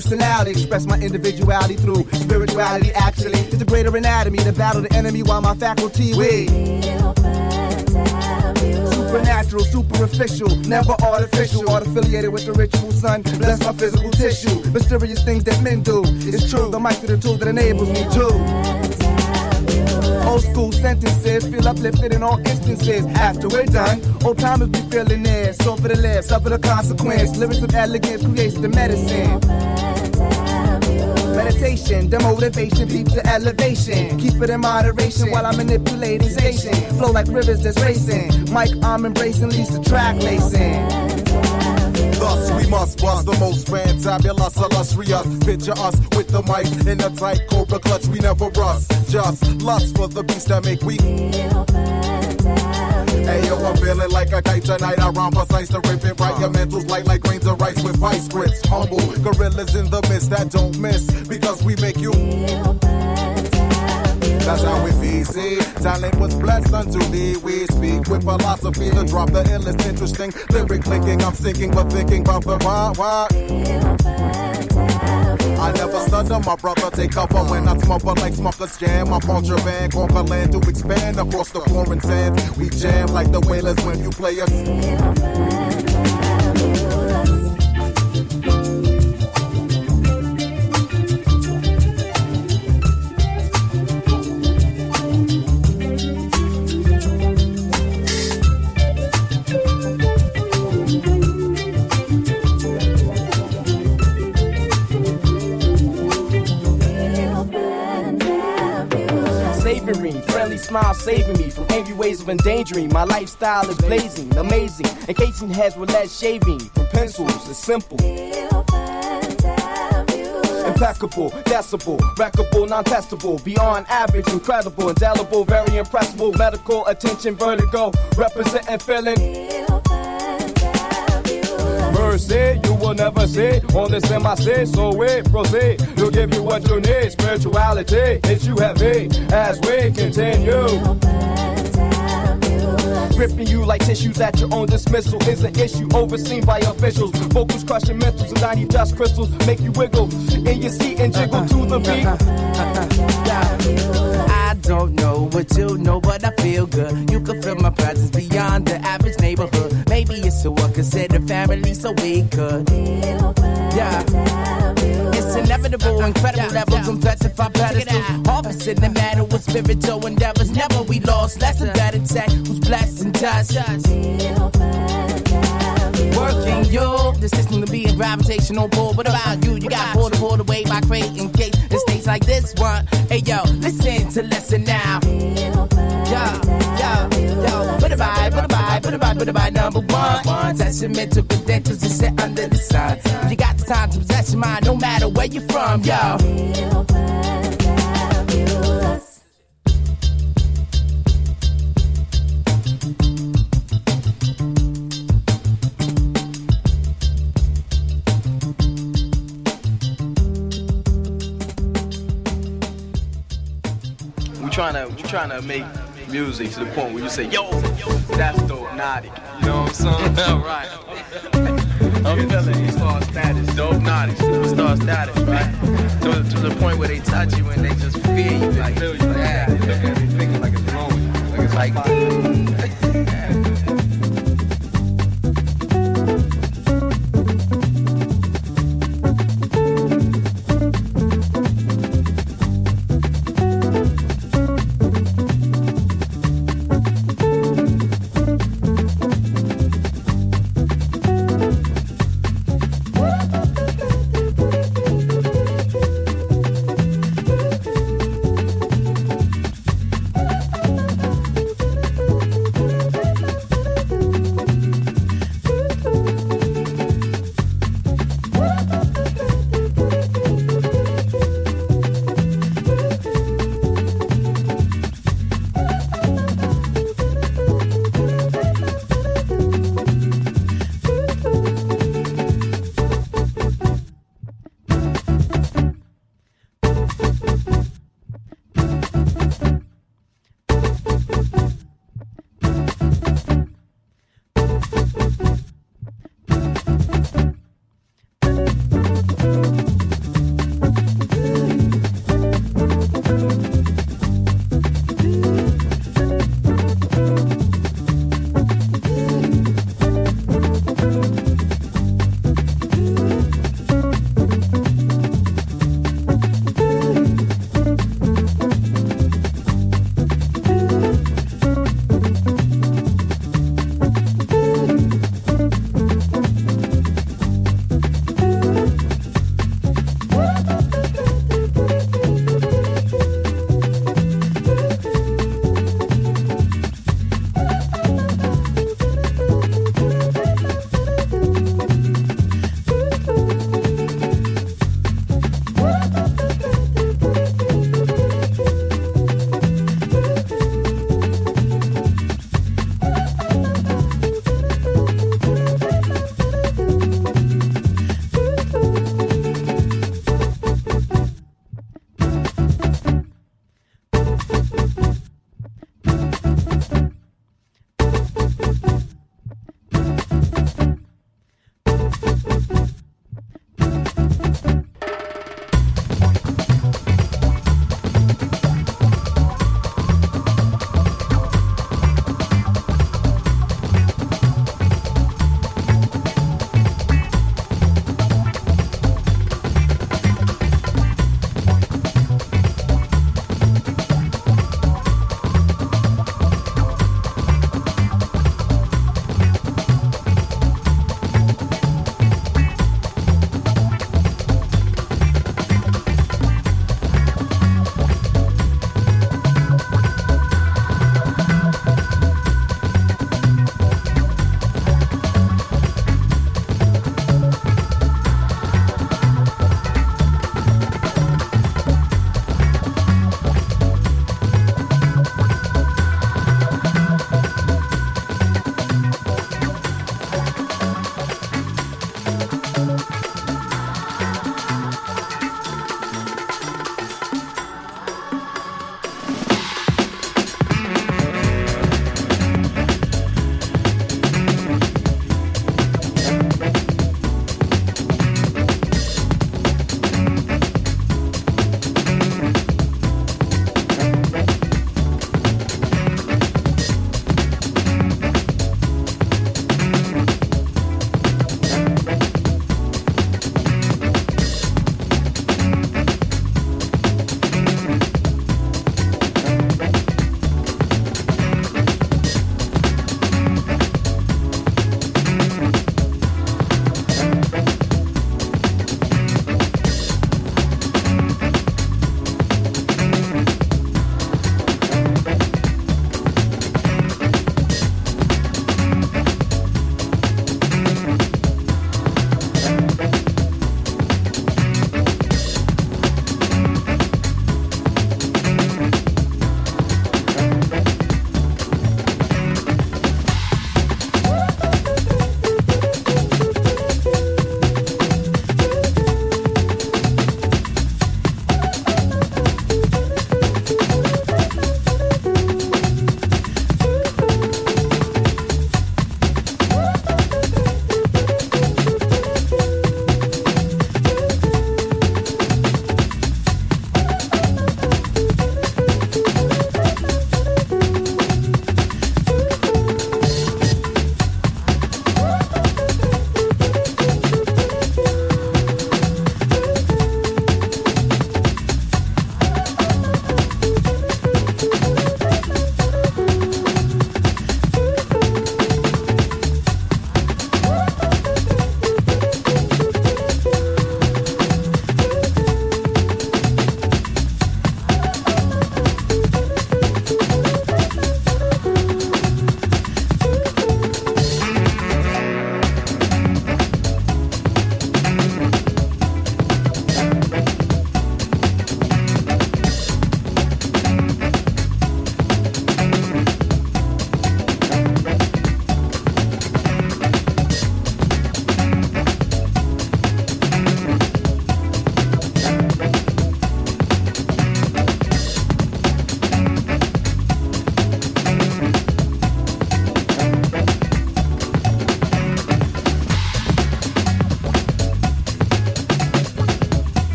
Personality, express my individuality through spirituality. Actually, it's a greater anatomy to battle the enemy while my faculty we. Supernatural, superficial, never artificial, art affiliated with the ritual, son. Bless my physical tissue. Mysterious things that men do. It's true, the mic to the tool that enables me to. Old school sentences feel uplifted in all instances. After we're done, old timers be feeling it. So for the live, suffer the consequence. Lyrics of elegance creates the medicine. Meditation, the motivation, keep the elevation. Keep it in moderation while I'm manipulating station. Flow like rivers that's racing. Mike, I'm embracing, leads to track lacing. Thus, we must bust the most fantabulous, illustrious. Picture us with the mic in a tight cobra clutch. We never rust, just lust for the beast that make we. Hey yo, I'm feeling like a kite tonight. I rhyme precise to rip it right. Your mental's light like grains of rice with vice grips. Humble gorillas in the mist that don't miss because we make you. That's how we be. See, talent was blessed unto thee. We speak with philosophy to drop the illest, interesting lyric clinking. I'm sinking, but thinking about the why, why. I never stutter, my brother take cover when I smother like smokers jam. I'm contraband, conquer land to expand across the foreign sands. We jam like the whalers when you play us. Smile saving me from angry ways of endangering. My lifestyle is blazing, amazing. Encasing heads with lead shaving from pencils. It's simple. Impeccable, decibel, wreckable, non-testable, beyond average, incredible, indelible, very impressible, medical attention, vertigo, representing feeling mercy, you will never see. On this say, so we proceed. We'll give you what you need. Spirituality hits you have heavy as we continue. Ripping you like tissues at your own dismissal is an issue overseen by officials. Vocals crushing mentals and tiny dust crystals make you wiggle in your seat and jiggle to the beat. I don't know what you know, but I feel good. You can feel my presence beyond the average neighborhood. Maybe it's a one considered family, so we could. Yeah. It's inevitable, incredible levels, and blessed by pedestals. Harvesting the matter with spiritual endeavors. Never we lost, lesson that intact. Who's blessed and touched? Working you, the system to be a gravitational pull. What about you? You got pulled pulled away by creating case in states like this one. Hey yo, listen to lesson now. Yo, yo, yo, put a vibe, put a vibe, put a vibe, put a vibe number one. One your mental credentials to sit under the sun. You got the time to possess your mind, no matter where you're from, yo. Trying to we trying to make music to the point where you say, yo, that's Dopenotic. You know what I'm saying? right. I'm feeling it. Star status, Dopenotic, superstar status, right? To, to the point where they touch you and they just feel you like, yeah. Look at it, thinking like it's glowing. Like it's like,